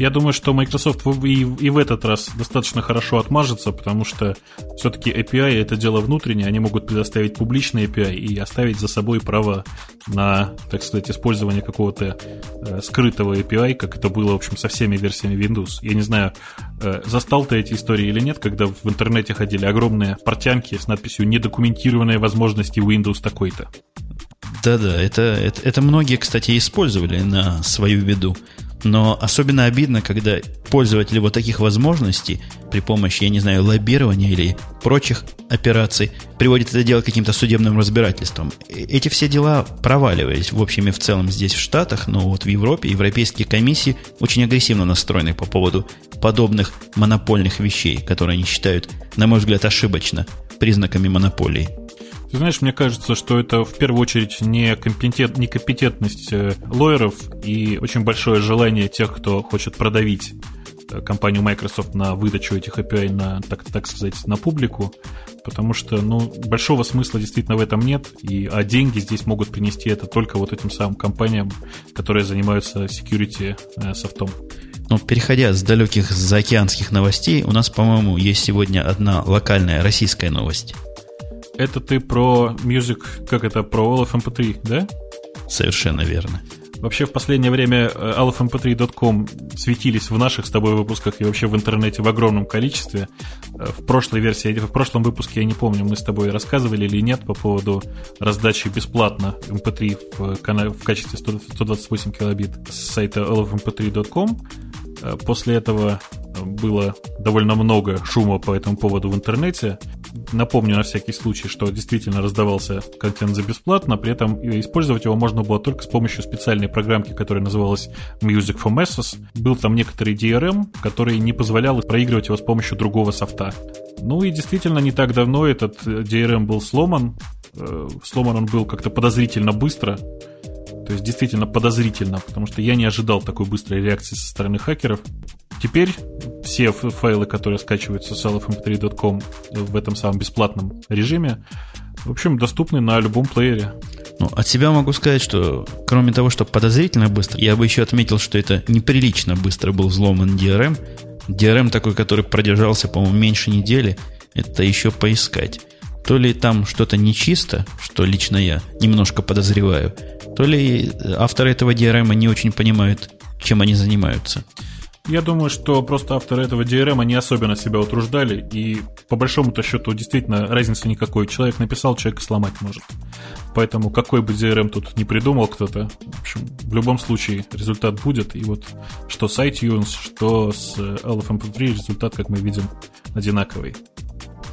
Я думаю, что Microsoft и, и в этот раз достаточно хорошо отмажется, потому что все-таки API это дело внутреннее, они могут предоставить публичный API и оставить за собой право на, так сказать, использование какого-то э, скрытого API, как это было, в общем, со всеми версиями Windows. Я не знаю, э, застал ты эти истории или нет, когда в интернете ходили огромные портянки с надписью «Недокументированные возможности Windows такой-то». Да-да, это, это, это многие, кстати, использовали на свою виду. Но особенно обидно, когда пользователи вот таких возможностей при помощи, я не знаю, лоббирования или прочих операций приводят это дело к каким-то судебным разбирательствам. Эти все дела проваливались в общем и в целом здесь в Штатах, но вот в Европе европейские комиссии очень агрессивно настроены по поводу подобных монопольных вещей, которые они считают, на мой взгляд, ошибочно признаками монополии. Ты знаешь, мне кажется, что это в первую очередь не компетент, некомпетентность э, лоеров и очень большое желание тех, кто хочет продавить э, компанию Microsoft на выдачу этих API на, так, так сказать, на публику, потому что, ну, большого смысла действительно в этом нет, и, а деньги здесь могут принести это только вот этим самым компаниям, которые занимаются security э, софтом. Ну, переходя с далеких заокеанских новостей, у нас, по-моему, есть сегодня одна локальная российская новость – это ты про Music, как это, про LFMP3, да? Совершенно верно. Вообще в последнее время lfmp3.com светились в наших с тобой выпусках и вообще в интернете в огромном количестве. Э, в прошлой версии, в прошлом выпуске, я не помню, мы с тобой рассказывали или нет по поводу раздачи бесплатно MP3 в, в качестве 128 килобит с сайта lfmp3.com. Э, после этого было довольно много шума по этому поводу в интернете. Напомню на всякий случай, что действительно раздавался контент за бесплатно, при этом использовать его можно было только с помощью специальной программки, которая называлась Music for Masses. Был там некоторый DRM, который не позволял проигрывать его с помощью другого софта. Ну и действительно не так давно этот DRM был сломан. Э, сломан он был как-то подозрительно быстро, то есть действительно подозрительно, потому что я не ожидал такой быстрой реакции со стороны хакеров. Теперь все файлы, которые скачиваются с lfmp3.com в этом самом бесплатном режиме, в общем, доступны на любом плеере. Ну, от себя могу сказать, что кроме того, что подозрительно быстро, я бы еще отметил, что это неприлично быстро был взломан DRM. DRM такой, который продержался, по-моему, меньше недели, это еще поискать. То ли там что-то нечисто, что лично я немножко подозреваю, то ли авторы этого DRM не очень понимают, чем они занимаются. Я думаю, что просто авторы этого DRM не особенно себя утруждали, и по большому-то счету действительно разницы никакой. Человек написал, человек сломать может. Поэтому какой бы DRM тут не придумал кто-то, в общем, в любом случае результат будет. И вот что с iTunes, что с LFMP3, результат, как мы видим, одинаковый.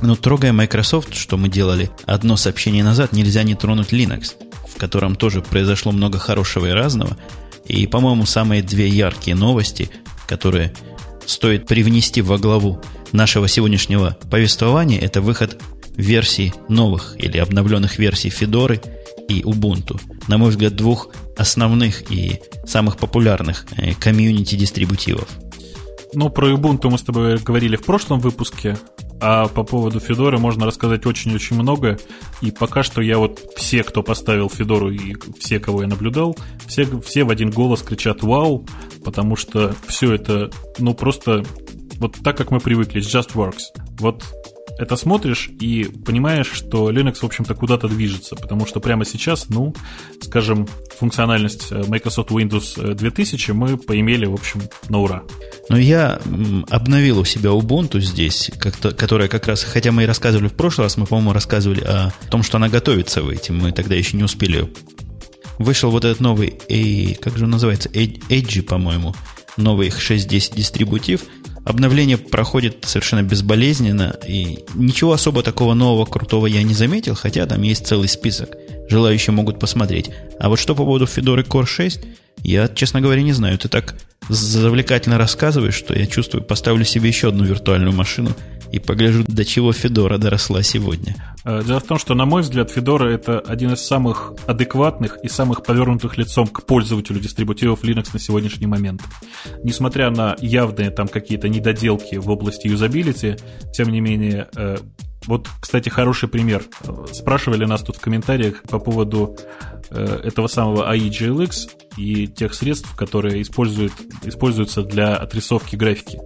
Ну, трогая Microsoft, что мы делали одно сообщение назад, нельзя не тронуть Linux, в котором тоже произошло много хорошего и разного. И, по-моему, самые две яркие новости – которые стоит привнести во главу нашего сегодняшнего повествования, это выход версий новых или обновленных версий Федоры и Ubuntu. На мой взгляд, двух основных и самых популярных э, комьюнити-дистрибутивов. Ну, про Ubuntu мы с тобой говорили в прошлом выпуске. А по поводу Федоры можно рассказать очень-очень много. И пока что я вот все, кто поставил Федору и все, кого я наблюдал, все, все в один голос кричат «Вау!», потому что все это, ну, просто вот так, как мы привыкли, just works. Вот это смотришь и понимаешь, что Linux, в общем-то, куда-то движется, потому что прямо сейчас, ну, скажем, функциональность э, Microsoft Windows 2000 э, мы поимели, в общем, на ура. Но я обновил у себя Ubuntu здесь, которая как раз, хотя мы и рассказывали в прошлый раз, мы, по-моему, рассказывали о том, что она готовится выйти, мы тогда еще не успели. Вышел вот этот новый, э, как же он называется, Edge, по-моему, новый 6.10 дистрибутив – Обновление проходит совершенно безболезненно, и ничего особо такого нового, крутого я не заметил, хотя там есть целый список. Желающие могут посмотреть. А вот что по поводу Fedora Core 6, я, честно говоря, не знаю. Ты так завлекательно рассказываешь, что я чувствую, поставлю себе еще одну виртуальную машину и погляжу, до чего Федора доросла сегодня. Э, дело в том, что, на мой взгляд, Федора это один из самых адекватных и самых повернутых лицом к пользователю дистрибутивов Linux на сегодняшний момент. Несмотря на явные там какие-то недоделки в области юзабилити, тем не менее, э, вот, кстати, хороший пример. Спрашивали нас тут в комментариях по поводу э, этого самого AIGLX и тех средств, которые используют, используются для отрисовки графики.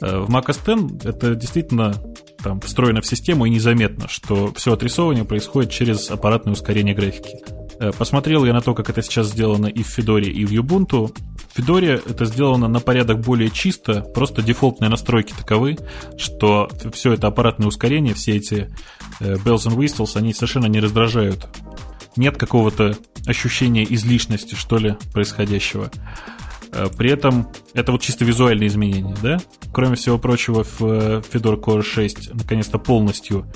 Э, в Mac OS X это действительно там встроено в систему и незаметно, что все отрисовывание происходит через аппаратное ускорение графики. Э, посмотрел я на то, как это сейчас сделано и в Федоре, и в Ubuntu. В Федоре это сделано на порядок более чисто, просто дефолтные настройки таковы, что все это аппаратное ускорение, все эти э, bells and whistles, они совершенно не раздражают. Нет какого-то ощущения излишности, что ли, происходящего. Э, при этом это вот чисто визуальные изменения, да? Кроме всего прочего, в Fedora Core 6 наконец-то полностью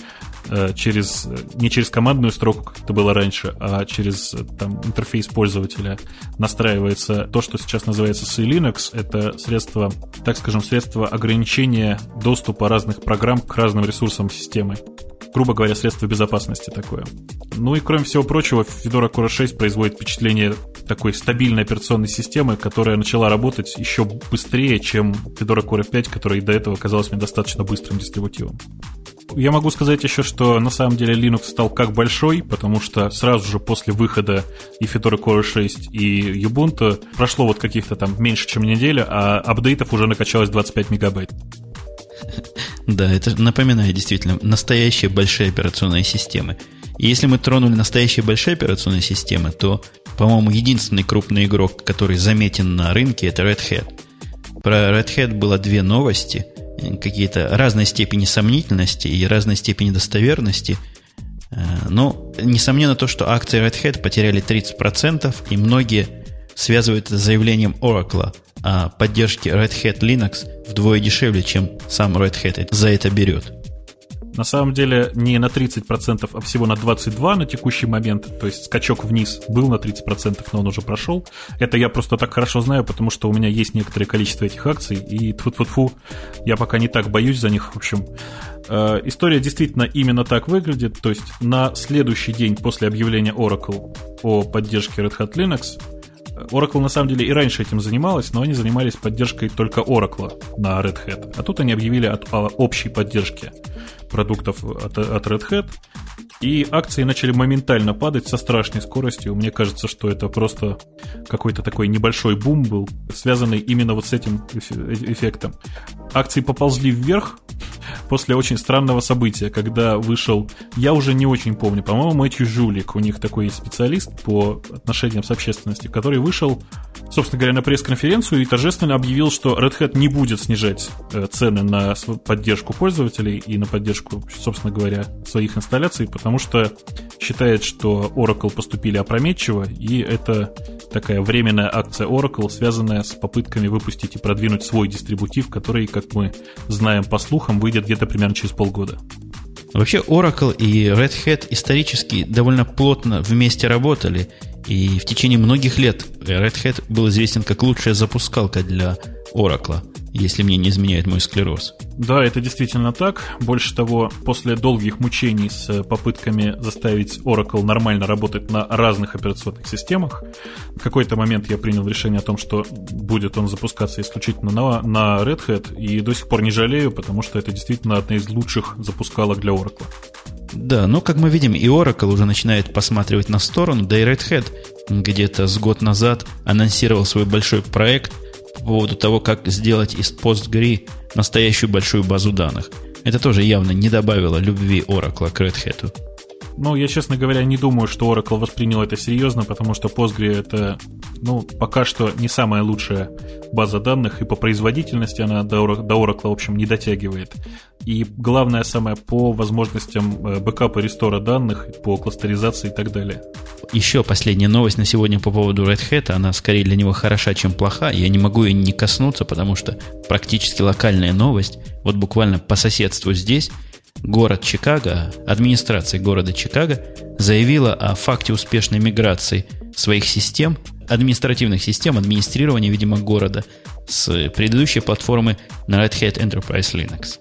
Э, через, не через командную строку, как это было раньше, а через там, интерфейс пользователя настраивается то, что сейчас называется C-Linux. Это средство, так скажем, средство ограничения доступа разных программ к разным ресурсам системы грубо говоря, средство безопасности такое. Ну и кроме всего прочего, Fedora Core 6 производит впечатление такой стабильной операционной системы, которая начала работать еще быстрее, чем Fedora Core 5, которая и до этого казалась мне достаточно быстрым дистрибутивом. Я могу сказать еще, что на самом деле Linux стал как большой, потому что сразу же после выхода и Fedora Core 6, и Ubuntu прошло вот каких-то там меньше, чем неделя, а апдейтов уже накачалось 25 мегабайт. Да, это напоминает действительно настоящие большие операционные системы. И если мы тронули настоящие большие операционные системы, то, по-моему, единственный крупный игрок, который заметен на рынке, это Red Hat. Про Red Hat было две новости – какие-то разной степени сомнительности и разной степени достоверности. Э, но, несомненно, то, что акции Red Hat потеряли 30%, и многие связывают это с заявлением Oracle о поддержке Red Hat Linux вдвое дешевле, чем сам Red Hat за это берет. На самом деле не на 30%, а всего на 22% на текущий момент. То есть скачок вниз был на 30%, но он уже прошел. Это я просто так хорошо знаю, потому что у меня есть некоторое количество этих акций, и тфу тфу фу я пока не так боюсь за них. В общем, э, история действительно именно так выглядит. То есть на следующий день после объявления Oracle о поддержке Red Hat Linux Oracle на самом деле и раньше этим занималась, но они занимались поддержкой только Oracle на Red Hat. А тут они объявили о общей поддержке продуктов от, от Red Hat. И акции начали моментально падать со страшной скоростью. Мне кажется, что это просто какой-то такой небольшой бум был, связанный именно вот с этим эффектом. Акции поползли вверх после очень странного события, когда вышел, я уже не очень помню, по-моему, Мэтью Жулик, у них такой есть специалист по отношениям с общественностью, который вышел, собственно говоря, на пресс-конференцию и торжественно объявил, что Red Hat не будет снижать э, цены на поддержку пользователей и на поддержку, собственно говоря, своих инсталляций, потому потому что считает, что Oracle поступили опрометчиво, и это такая временная акция Oracle, связанная с попытками выпустить и продвинуть свой дистрибутив, который, как мы знаем по слухам, выйдет где-то примерно через полгода. Вообще Oracle и Red Hat исторически довольно плотно вместе работали, и в течение многих лет Red Hat был известен как лучшая запускалка для Oracle если мне не изменяет мой склероз. Да, это действительно так. Больше того, после долгих мучений с попытками заставить Oracle нормально работать на разных операционных системах, в какой-то момент я принял решение о том, что будет он запускаться исключительно на, на Red Hat, и до сих пор не жалею, потому что это действительно одна из лучших запускалок для Oracle. Да, но, как мы видим, и Oracle уже начинает посматривать на сторону, да и Red Hat где-то с год назад анонсировал свой большой проект – поводу того, как сделать из PostgRE настоящую большую базу данных. Это тоже явно не добавило любви Oracle к Red Hat. Ну, я, честно говоря, не думаю, что Oracle воспринял это серьезно, потому что Postgre это, ну, пока что не самая лучшая база данных, и по производительности она до Oracle, в общем, не дотягивает. И главное самое по возможностям э, бэкапа рестора данных, по кластеризации и так далее. Еще последняя новость на сегодня по поводу Red Hat. Она скорее для него хороша, чем плоха. Я не могу ее не коснуться, потому что практически локальная новость. Вот буквально по соседству здесь город Чикаго, администрация города Чикаго заявила о факте успешной миграции своих систем, административных систем, администрирования, видимо, города с предыдущей платформы на Red Hat Enterprise Linux.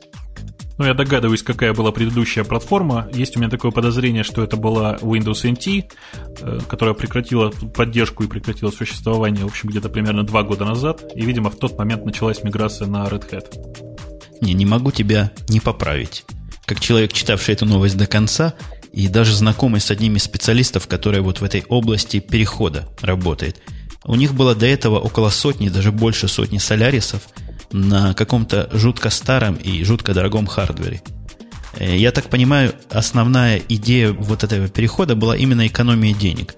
Ну, я догадываюсь, какая была предыдущая платформа. Есть у меня такое подозрение, что это была Windows NT, э, которая прекратила поддержку и прекратила существование, в общем, где-то примерно два года назад. И, видимо, в тот момент началась миграция на Red Hat. Не, не могу тебя не поправить. Как человек, читавший эту новость до конца, и даже знакомый с одним из специалистов, который вот в этой области перехода работает. У них было до этого около сотни, даже больше сотни солярисов – на каком-то жутко старом и жутко дорогом хардвере. Э, я так понимаю, основная идея вот этого перехода была именно экономия денег.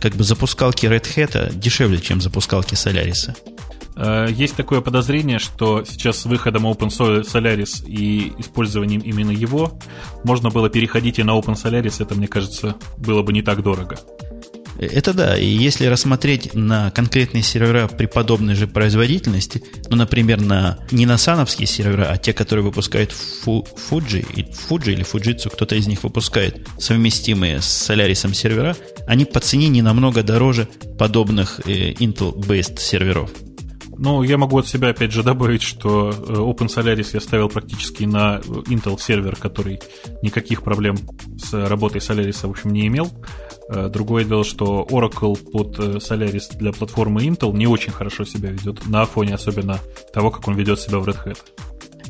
Как бы запускалки Red Hat дешевле, чем запускалки Solaris. Э, есть такое подозрение, что сейчас с выходом Open Solaris и использованием именно его можно было переходить и на Open Solaris, это, мне кажется, было бы не так дорого. Это да, и если рассмотреть на конкретные сервера при подобной же производительности, ну, например, на, не на сановские сервера, а те, которые выпускают Fuji, Fuji или Fujitsu, кто-то из них выпускает совместимые с Solaris сервера, они по цене не намного дороже подобных э, Intel-based серверов. Ну, я могу от себя, опять же, добавить, что э, Open Solaris я ставил практически на Intel сервер, который никаких проблем с работой Solaris, в общем, не имел. Э, другое дело, что Oracle под э, Solaris для платформы Intel не очень хорошо себя ведет, на фоне особенно того, как он ведет себя в Red Hat.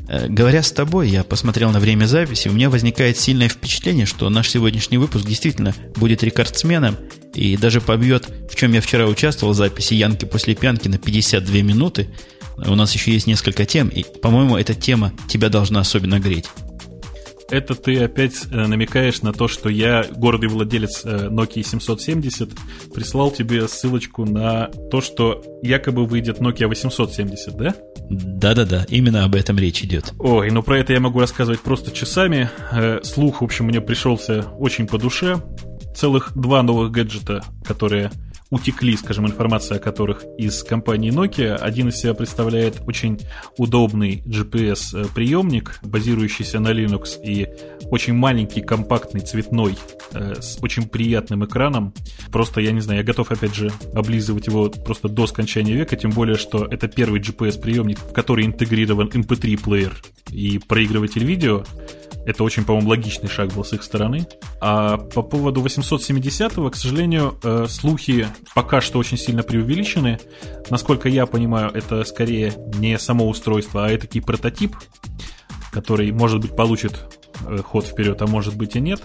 Э, говоря с тобой, я посмотрел на время записи, у меня возникает сильное впечатление, что наш сегодняшний выпуск действительно будет рекордсменом и даже побьет, в чем я вчера участвовал в записи Янки после пьянки на 52 минуты. У нас еще есть несколько тем, и, по-моему, эта тема тебя должна особенно греть это ты опять э, намекаешь на то, что я, гордый владелец э, Nokia 770, прислал тебе ссылочку на то, что якобы выйдет Nokia 870, да? Да-да-да, именно об этом речь идет. Ой, ну про это я могу рассказывать просто часами. Э, слух, в общем, мне пришелся очень по душе. Целых два новых гаджета, которые утекли, скажем, информация о которых из компании Nokia. Один из себя представляет очень удобный GPS-приемник, базирующийся на Linux и очень маленький, компактный, цветной, э, с очень приятным экраном. Просто, я не знаю, я готов, опять же, облизывать его просто до скончания века, тем более, что это первый GPS-приемник, в который интегрирован MP3-плеер и проигрыватель видео. Это очень, по-моему, логичный шаг был с их стороны. А по поводу 870-го, к сожалению, э, слухи пока что очень сильно преувеличены. Насколько я понимаю, это скорее не само устройство, а это такой прототип, который, может быть, получит э, ход вперед, а может быть и нет.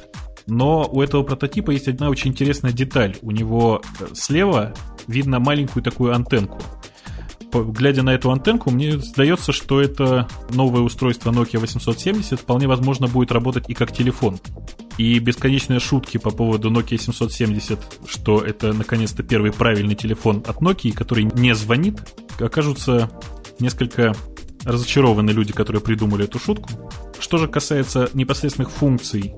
Но у этого прототипа есть одна очень интересная деталь. У него э, слева видно маленькую такую антенку – глядя на эту антенку, мне сдается, что это новое устройство Nokia 870 вполне возможно будет работать и как телефон. И бесконечные шутки по поводу Nokia 770, что это наконец-то первый правильный телефон от Nokia, который не звонит, окажутся несколько разочарованы люди, которые придумали эту шутку. Что же касается непосредственных функций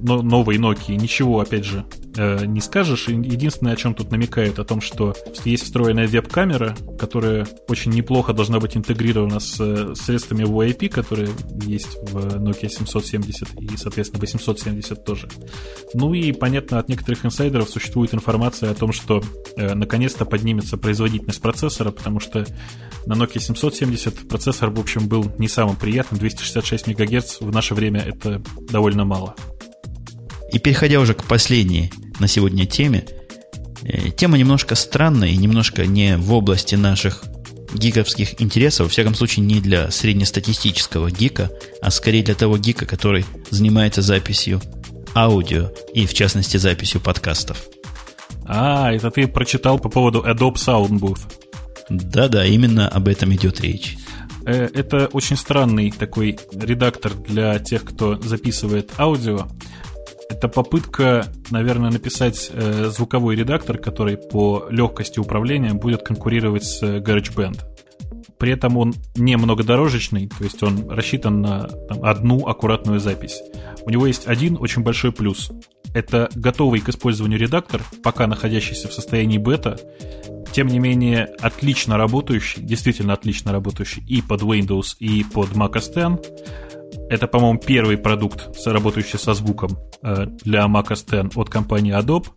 новой Nokia, ничего, опять же, э, не скажешь. Единственное, о чем тут намекают, о том, что есть встроенная веб-камера, которая очень неплохо должна быть интегрирована с э, средствами VoIP, которые есть в Nokia 770 и, соответственно, 870 тоже. Ну и, понятно, от некоторых инсайдеров существует информация о том, что э, наконец-то поднимется производительность процессора, потому что на Nokia 770 процессор, в общем, был не самым приятным. 266 МГц в наше время это довольно мало. И переходя уже к последней на сегодня теме, э, тема немножко странная и немножко не в области наших гиковских интересов, во всяком случае не для среднестатистического гика, а скорее для того гика, который занимается записью аудио и, в частности, записью подкастов. А, это ты прочитал по поводу Adobe Soundbooth. Да-да, именно об этом идет речь. Э, это очень странный такой редактор для тех, кто записывает аудио. Это попытка, наверное, написать э, звуковой редактор, который по легкости управления будет конкурировать с GarageBand. При этом он не многодорожечный, то есть он рассчитан на там, одну аккуратную запись. У него есть один очень большой плюс. Это готовый к использованию редактор, пока находящийся в состоянии бета, тем не менее отлично работающий, действительно отлично работающий и под Windows, и под Mac OS X. Это, по-моему, первый продукт, работающий со звуком э, для Mac OS X от компании Adobe.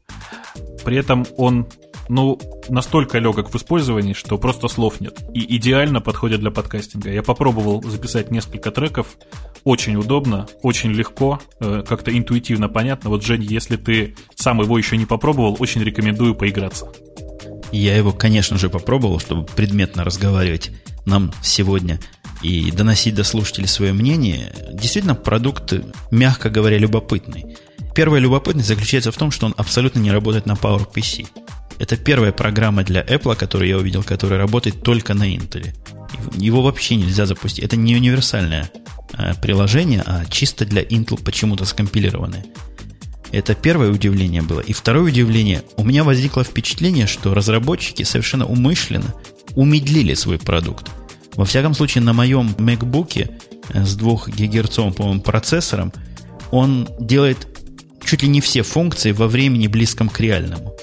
При этом он ну, настолько легок в использовании, что просто слов нет. И идеально подходит для подкастинга. Я попробовал записать несколько треков. Очень удобно, очень легко, э, как-то интуитивно понятно. Вот, Жень, если ты сам его еще не попробовал, очень рекомендую поиграться. Я его, конечно же, попробовал, чтобы предметно разговаривать нам сегодня и доносить до слушателей свое мнение. Действительно, продукт, мягко говоря, любопытный. Первая любопытность заключается в том, что он абсолютно не работает на PowerPC. Это первая программа для Apple, которую я увидел, которая работает только на Intel. Его вообще нельзя запустить. Это не универсальное э, приложение, а чисто для Intel почему-то скомпилированное. Это первое удивление было. И второе удивление. У меня возникло впечатление, что разработчики совершенно умышленно умедлили свой продукт. Во всяком случае, на моем MacBook э, с 2 гигагерцовым, по-моему, процессором он делает чуть ли не все функции во времени близком к реальному.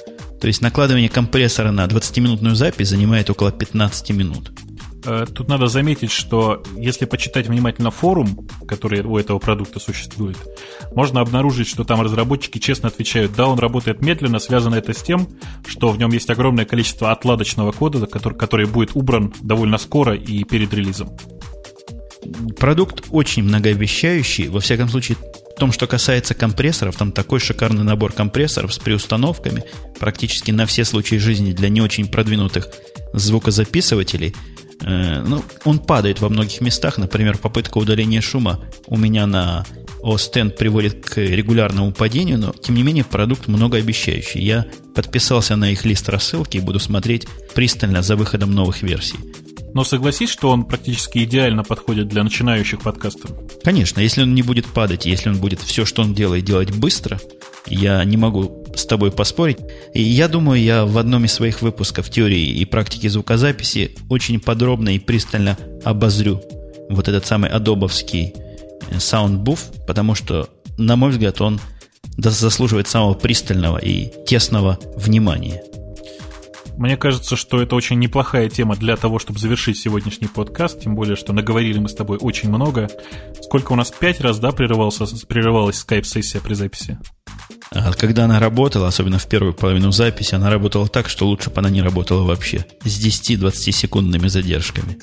То есть накладывание компрессора на 20-минутную запись занимает около 15 минут. Э, тут надо заметить, что если почитать внимательно форум, который у этого продукта существует, можно обнаружить, что там разработчики честно отвечают, да, он работает медленно, связано это с тем, что в нем есть огромное количество отладочного кода, который, который будет убран довольно скоро и перед релизом. Продукт очень многообещающий, во всяком случае, в том, что касается компрессоров, там такой шикарный набор компрессоров с приустановками практически на все случаи жизни для не очень продвинутых звукозаписывателей. Э, ну, он падает во многих местах. Например, попытка удаления шума у меня на OS X приводит к регулярному падению, но, тем не менее, продукт многообещающий. Я подписался на их лист рассылки и буду смотреть пристально за выходом новых версий. Но согласись, что он практически идеально подходит для начинающих подкастеров. Конечно, если он не будет падать, если он будет все, что он делает, делать быстро, я не могу с тобой поспорить. И я думаю, я в одном из своих выпусков теории и практики звукозаписи очень подробно и пристально обозрю вот этот самый адобовский саундбуф, потому что, на мой взгляд, он заслуживает самого пристального и тесного внимания. Мне кажется, что это очень неплохая тема для того, чтобы завершить сегодняшний подкаст, тем более, что наговорили мы с тобой очень много. Сколько у нас? Пять раз, да, прерывался, прерывалась скайп-сессия при записи? А когда она работала, особенно в первую половину записи, она работала так, что лучше бы она не работала вообще. С 10-20 секундными задержками.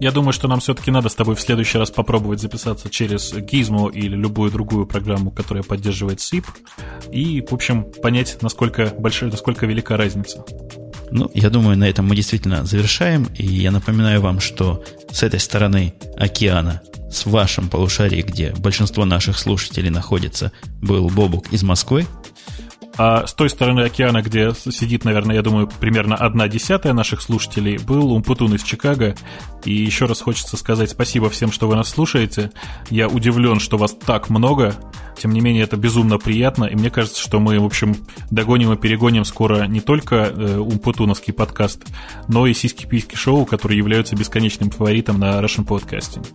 Я думаю, что нам все-таки надо с тобой в следующий раз попробовать записаться через Gizmo или любую другую программу, которая поддерживает SIP, и, в общем, понять, насколько большая, насколько велика разница. Ну, я думаю, на этом мы действительно завершаем. И я напоминаю вам, что с этой стороны океана, с вашим полушарием, где большинство наших слушателей находится, был Бобук из Москвы. А с той стороны океана, где сидит, наверное, я думаю, примерно одна десятая наших слушателей, был Умпутун из Чикаго. И еще раз хочется сказать спасибо всем, что вы нас слушаете. Я удивлен, что вас так много. Тем не менее, это безумно приятно. И мне кажется, что мы, в общем, догоним и перегоним скоро не только э, Умпутуновский подкаст, но и сиськи-письки шоу, которые являются бесконечным фаворитом на Russian Podcasting.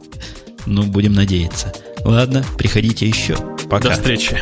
Ну, будем надеяться. Ладно, приходите еще. Пока. До встречи.